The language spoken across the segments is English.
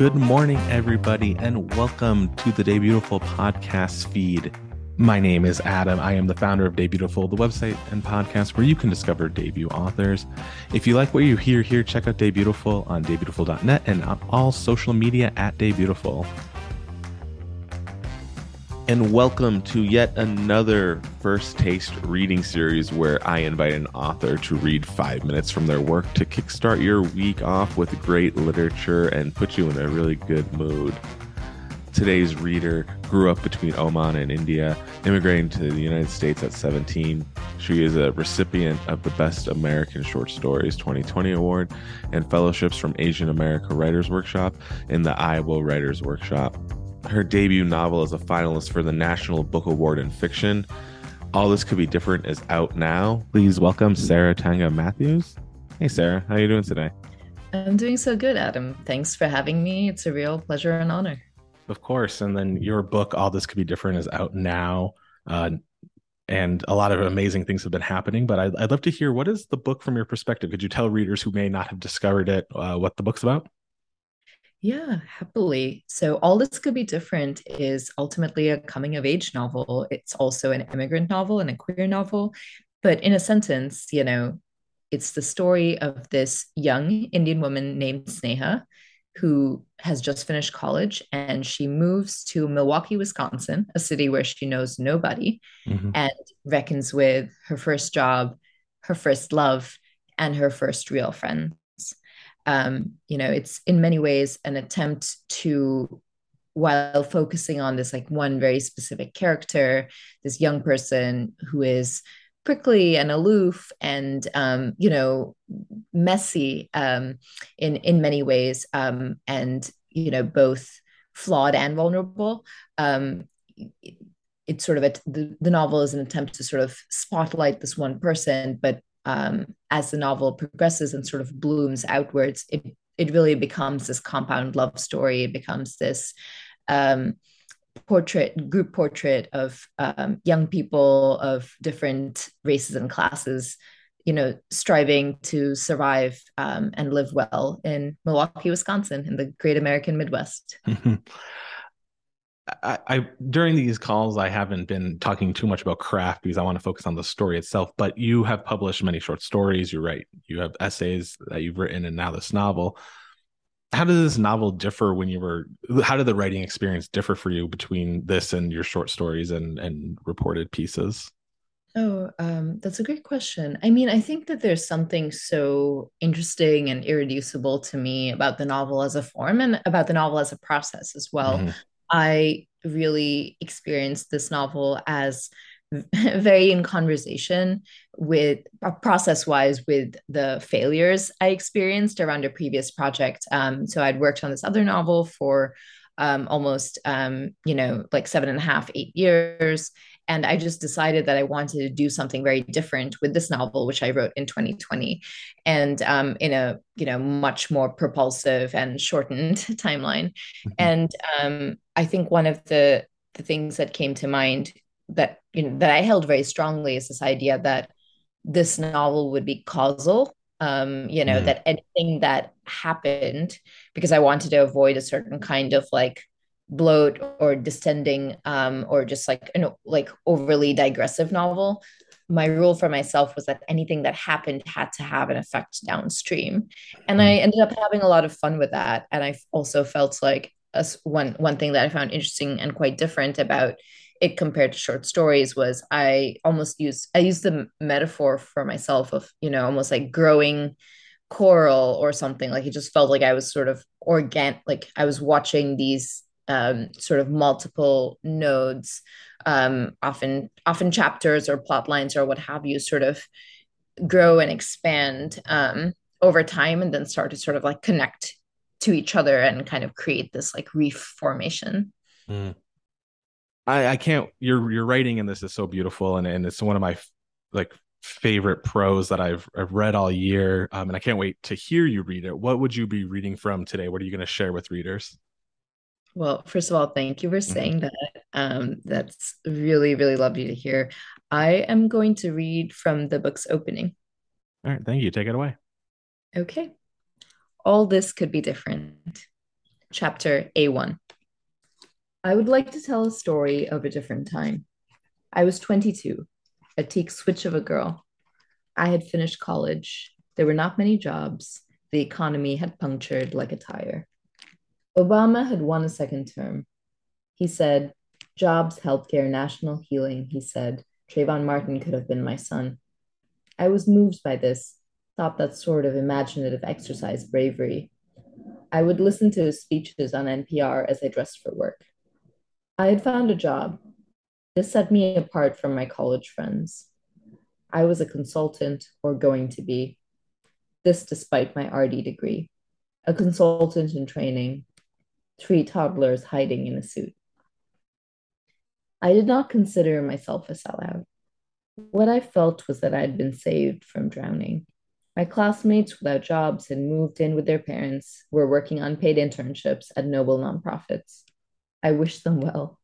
Good morning, everybody, and welcome to the Debutiful podcast feed. My name is Adam. I am the founder of Debutiful, the website and podcast where you can discover debut authors. If you like what you hear here, check out Debutiful on debutiful.net and on all social media at Debutiful and welcome to yet another First Taste reading series where I invite an author to read five minutes from their work to kickstart your week off with great literature and put you in a really good mood. Today's reader grew up between Oman and India, immigrating to the United States at 17. She is a recipient of the Best American Short Stories 2020 Award and fellowships from Asian America Writers Workshop and the Iowa Writers Workshop. Her debut novel is a finalist for the National Book Award in Fiction. All This Could Be Different is out now. Please welcome Sarah Thankam Mathews. Hey, Sarah, how are you doing today? I'm doing so good, Adam. Thanks for having me. It's a real pleasure and honor. Of course. And then your book, All This Could Be Different, is out now. Uh, and a lot of amazing things have been happening. But I'd, I'd, love to hear what is the book from your perspective? Could you tell readers who may not have discovered it uh, what the book's about? Yeah, happily. So, All This Could Be Different is ultimately a coming of age novel. It's also an immigrant novel and a queer novel. But in a sentence, you know, it's the story of this young Indian woman named Sneha who has just finished college and she moves to Milwaukee, Wisconsin, a city where she knows nobody mm-hmm. and reckons with her first job, her first love, and her first real friend um, you know it's in many ways an attempt to while focusing on this like one very specific character this young person who is prickly and aloof and um, you know messy um, in in many ways um, and you know both flawed and vulnerable. Um, it's sort of a the, the novel is an attempt to sort of spotlight this one person but um, as the novel progresses and sort of blooms outwards, it it really becomes this compound love story. It becomes this um, portrait, group portrait of um, young people of different races and classes, you know, striving to survive um, and live well in Milwaukee, Wisconsin, in the great American Midwest. I, I, during these calls I haven't been talking too much about craft because I want to focus on the story itself. But you have published many short stories. You write, you have essays that you've written, and now this novel. How does this novel differ when you were? How did the writing experience differ for you between this and your short stories and and reported pieces? Oh, um, that's a great question. I mean, I think that there's something so interesting and irreducible to me about the novel as a form and about the novel as a process as well. Mm-hmm. I really experienced this novel as very in conversation with uh, process wise with the failures I experienced around a previous project. Um, so I'd worked on this other novel for um, almost, um, you know, like seven and a half, eight years. And I just decided that I wanted to do something very different with this novel, which I wrote in 2020, and um, in a you know much more propulsive and shortened timeline. Mm-hmm. And um, I think one of the the things that came to mind that you know that I held very strongly is this idea that this novel would be causal um, you know, mm. that anything that happened, because I wanted to avoid a certain kind of like bloat or distending um, or just like know like overly digressive novel my rule for myself was that anything that happened had to have an effect downstream. And i mm. ended up having a lot of fun with that. And i also felt like as one one thing that i found interesting and quite different about it compared to short stories was i almost used i used the metaphor for myself of you know almost like growing coral or something. Like it just felt like i was sort of organic like i was watching these um, sort of multiple nodes, um, often often chapters or plot lines or what have you, sort of grow and expand um, over time, and then start to sort of like connect to each other and kind of create this like reef formation. Mm. I, I can't. Your your writing in this is so beautiful, and and it's one of my like favorite prose that I've, I've read all year. Um, and I can't wait to hear you read it. What would you be reading from today? What are you going to share with readers? Well, first of all, thank you for mm-hmm. saying that. Um, that's really, really lovely to hear. I am going to read from the book's opening. All right, thank you. Take it away. Okay. All this could be different. Chapter A1 I would like to tell a story of a different time. I was 22, a teak switch of a girl. I had finished college. There were not many jobs. The economy had punctured like a tire. Obama had won a second term. He said, Jobs, healthcare, national healing, he said. Trayvon Martin could have been my son. I was moved by this, thought that sort of imaginative exercise bravery. I would listen to his speeches on NPR as I dressed for work. I had found a job. This set me apart from my college friends. I was a consultant or going to be. This despite my RD degree. A consultant in training. Three toddlers hiding in a suit. I did not consider myself a sellout. What I felt was that I had been saved from drowning. My classmates without jobs had moved in with their parents, were working unpaid internships at noble nonprofits. I wished them well.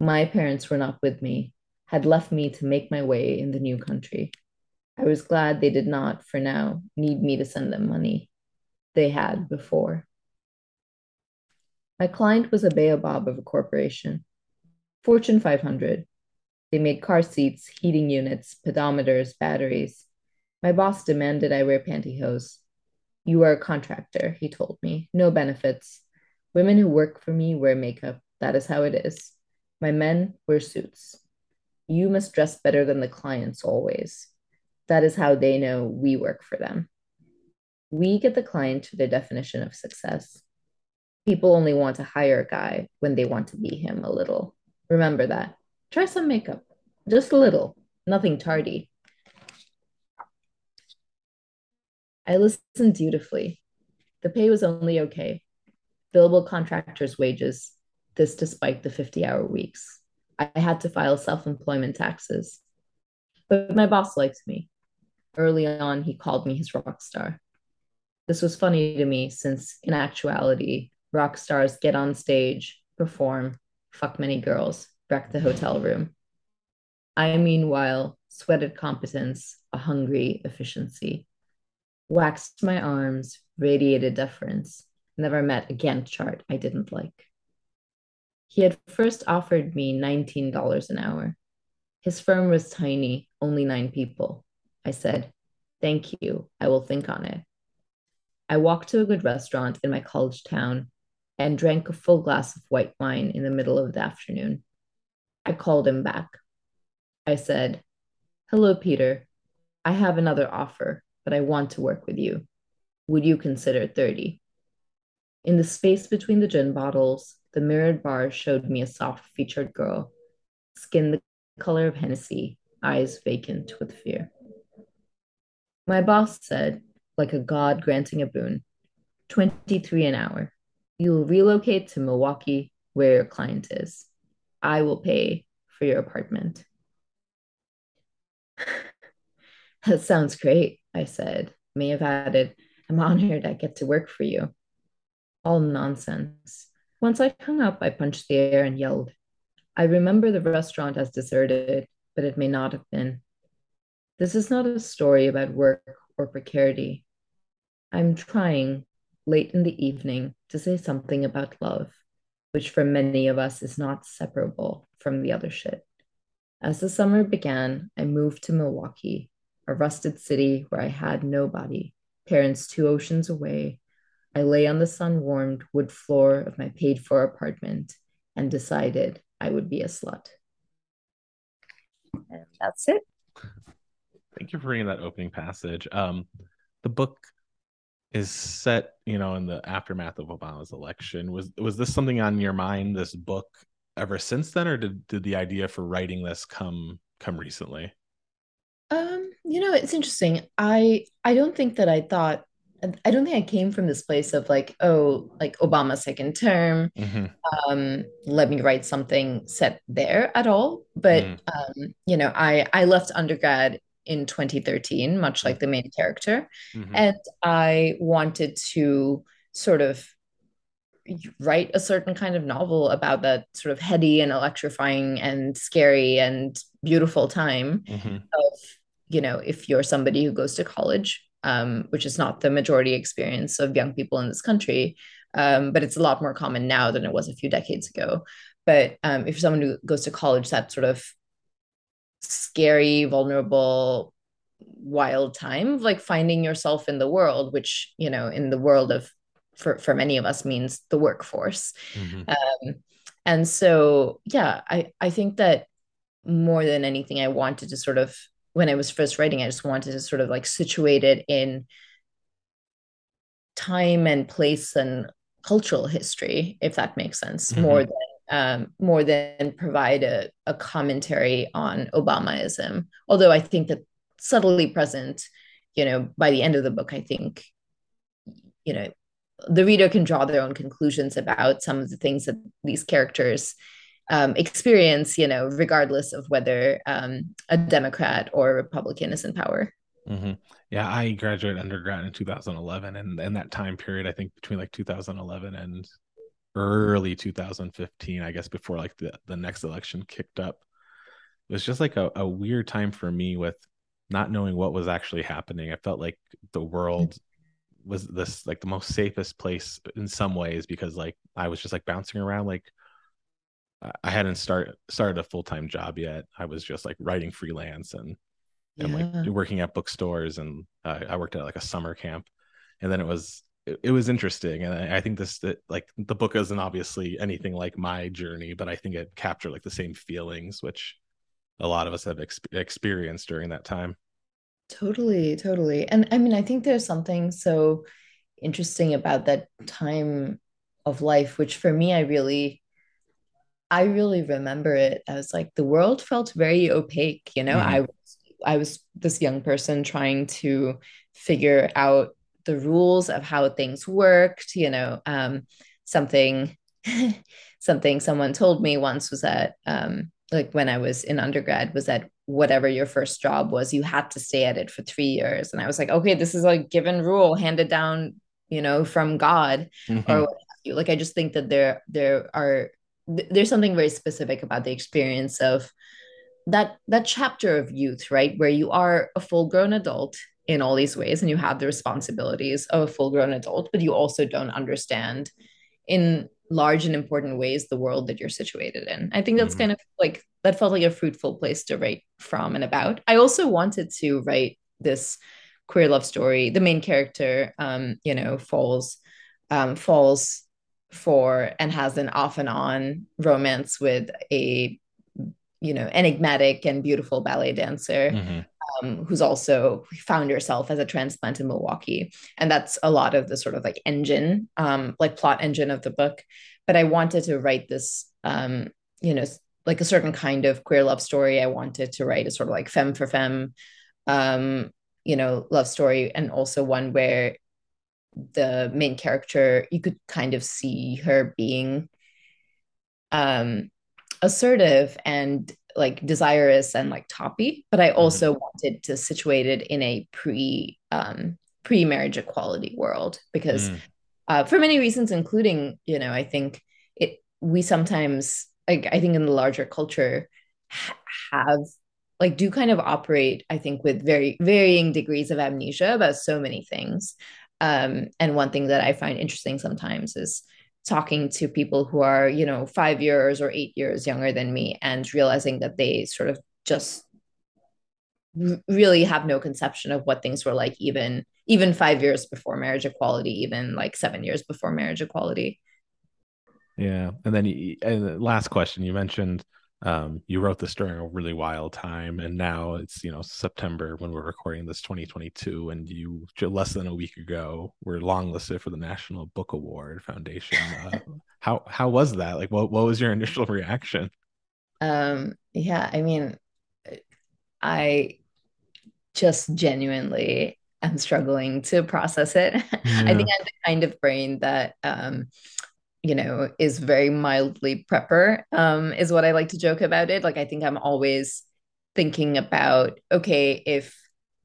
My parents were not with me, had left me to make my way in the new country. I was glad they did not, for now, need me to send them money. They had before. My client was a baobab of a corporation, Fortune 500. They made car seats, heating units, pedometers, batteries. My boss demanded I wear pantyhose. You are a contractor, he told me. No benefits. Women who work for me wear makeup. That is how it is. My men wear suits. You must dress better than the clients always. That is how they know we work for them. We get the client to their definition of success. People only want to hire a guy when they want to be him a little. Remember that. Try some makeup, just a little, nothing tardy. I listened dutifully. The pay was only okay. Billable contractors' wages, this despite the 50 hour weeks. I had to file self employment taxes. But my boss liked me. Early on, he called me his rock star. This was funny to me since, in actuality, rock stars get on stage, perform, fuck many girls, wreck the hotel room. I, meanwhile, sweated competence, a hungry efficiency waxed my arms, radiated deference, never met a Gantt chart I didn't like. He had first offered me $19 an hour. His firm was tiny, only nine people. I said, Thank you, I will think on it. I walked to a good restaurant in my college town and drank a full glass of white wine in the middle of the afternoon. I called him back. I said, Hello, Peter. I have another offer but I want to work with you. Would you consider 30? In the space between the gin bottles, the mirrored bar showed me a soft featured girl, skin the color of Hennessy, eyes vacant with fear. My boss said, like a god granting a boon, 23 an hour. You will relocate to Milwaukee, where your client is. I will pay for your apartment. that sounds great. I said, may have added, I'm honored I get to work for you. All nonsense. Once I hung up, I punched the air and yelled. I remember the restaurant as deserted, but it may not have been. This is not a story about work or precarity. I'm trying, late in the evening, to say something about love, which for many of us is not separable from the other shit. As the summer began, I moved to Milwaukee, a rusted city where I had nobody, parents two oceans away. I lay on the sun warmed wood floor of my paid for apartment and decided I would be a slut. And that's it. Thank you for reading that opening passage. Um, the book is set, you know, in the aftermath of Obama's election. Was was this something on your mind, this book, ever since then, or did, did the idea for writing this come come recently? Um, you know, it's interesting. I I don't think that I thought I don't think I came from this place of like, oh, like Obama's second term. Mm-hmm. Um, let me write something set there at all. But mm. um, you know, I I left undergrad in 2013, much like the main character, mm-hmm. and I wanted to sort of write a certain kind of novel about that sort of heady and electrifying and scary and beautiful time mm-hmm. of you know, if you're somebody who goes to college, um, which is not the majority experience of young people in this country, um, but it's a lot more common now than it was a few decades ago. But um, if someone who goes to college, that sort of scary, vulnerable, wild time, like finding yourself in the world, which you know, in the world of for for many of us means the workforce. Mm-hmm. Um, and so, yeah, I I think that more than anything, I wanted to sort of when I was first writing, I just wanted to sort of like situate it in time and place and cultural history, if that makes sense, mm-hmm. more than um, more than provide a, a commentary on Obamaism. Although I think that subtly present, you know, by the end of the book, I think, you know, the reader can draw their own conclusions about some of the things that these characters um, experience, you know, regardless of whether um, a Democrat or a Republican is in power. Mm-hmm. Yeah, I graduated undergrad in 2011, and in that time period, I think between like 2011 and early 2015, I guess before like the, the next election kicked up, it was just like a, a weird time for me with not knowing what was actually happening. I felt like the world was this like the most safest place in some ways because like I was just like bouncing around. Like I hadn't started started a full time job yet. I was just like writing freelance and and like working at bookstores. And uh, I worked at like a summer camp. And then it was it, it was interesting and I, I think this that like the book isn't obviously anything like my journey but I think it captured like the same feelings which a lot of us have ex- experienced during that time. Totally totally. And I mean I think there's something so interesting about that time of life which for me I really I really remember it as like the world felt very opaque you know? Mm-hmm. I I was this young person trying to figure out the rules of how things worked. You know, um, something something someone told me once was that um, like when I was in undergrad was that whatever your first job was, you had to stay at it for three years. And I was like, okay, this is a given rule handed down, you know, from God mm-hmm. or what you. Like I just think that there there are there's something very specific about the experience of that that chapter of youth right where you are a full grown adult in all these ways and you have the responsibilities of a full grown adult but you also don't understand in large and important ways the world that you're situated in i think that's mm-hmm. kind of like that felt like a fruitful place to write from and about i also wanted to write this queer love story the main character um you know falls um falls for and has an off and on romance with a you know enigmatic and beautiful ballet dancer mm-hmm. Um, who's also found herself as a transplant in milwaukee. And that's a lot of the sort of like engine um, like plot engine of the book. But i wanted to write this um, you know like a certain kind of queer love story. I wanted to write a sort of like femme for femme um, you know love story. And also one where the main character you could kind of see her being um assertive and like desirous and like toppy, but I mm-hmm. also mm-hmm. wanted to situate it in a pre um pre marriage equality world because mm. uh, for many reasons, including you know I think it we sometimes like I think in the larger culture ha- have like do kind of operate I think with very varying degrees of amnesia about so many things. Um, and one thing that I find interesting sometimes is talking to people who are you know five years or eight years younger than me and realizing that they sort of just really have no conception of what things were like even even five years before marriage equality even like seven years before marriage equality. Yeah. And then and the last question you mentioned um, you wrote this during a really wild time and now it's you know september when we're recording this 2022 and you less than a week ago were longlisted for the national book award foundation. Uh, how how was that? Like what, what was your initial reaction? Um yeah i mean i just genuinely am struggling to process it. Yeah. i think i'm the kind of brain that um you know, is very mildly prepper, um, is what I like to joke about it. Like, I think I'm always thinking about, okay, if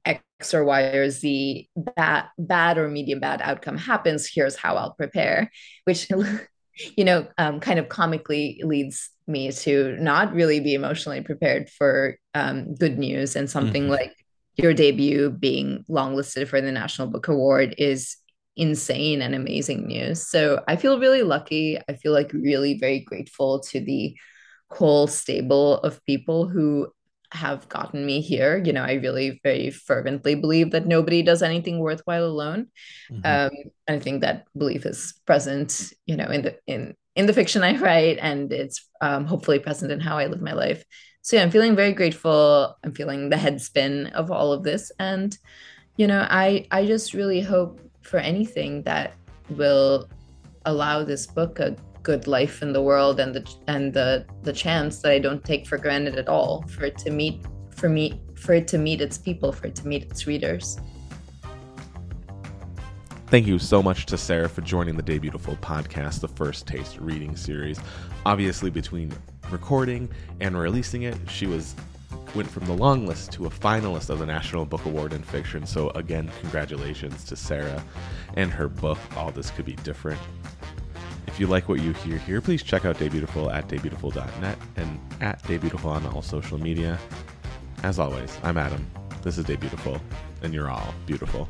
X or Y or Z bad, bad or medium bad outcome happens, here's how I'll prepare, which, you know, um, kind of comically leads me to not really be emotionally prepared for um, good news and something mm-hmm. like your debut being longlisted for the National Book Award is insane and amazing news. So I feel really lucky. I feel like really very grateful to the whole stable of people who have gotten me here. You know, I really very fervently believe that nobody does anything worthwhile alone. Mm-hmm. Um, I think that belief is present, you know, in the in in the fiction I write, and it's um, hopefully present in how I live my life. So yeah, I'm feeling very grateful. I'm feeling the head spin of all of this, and you know, I I just really hope for anything that will allow this book a good life in the world and the and the the chance that I don't take for granted at all for it to meet for me for it to meet its people for it to meet its readers. Thank you so much to Sarah for joining the Debutiful podcast, the first taste reading series. Obviously, between recording and releasing it, she was went from the long list to a finalist of the National Book Award in Fiction. So again, congratulations to Sarah and her book. All this could be different. If you like what you hear here, please check out Debutiful at Debutiful at debutiful.net and at Debutiful on all social media. As always, I'm Adam. This is Debutiful, and you're all beautiful.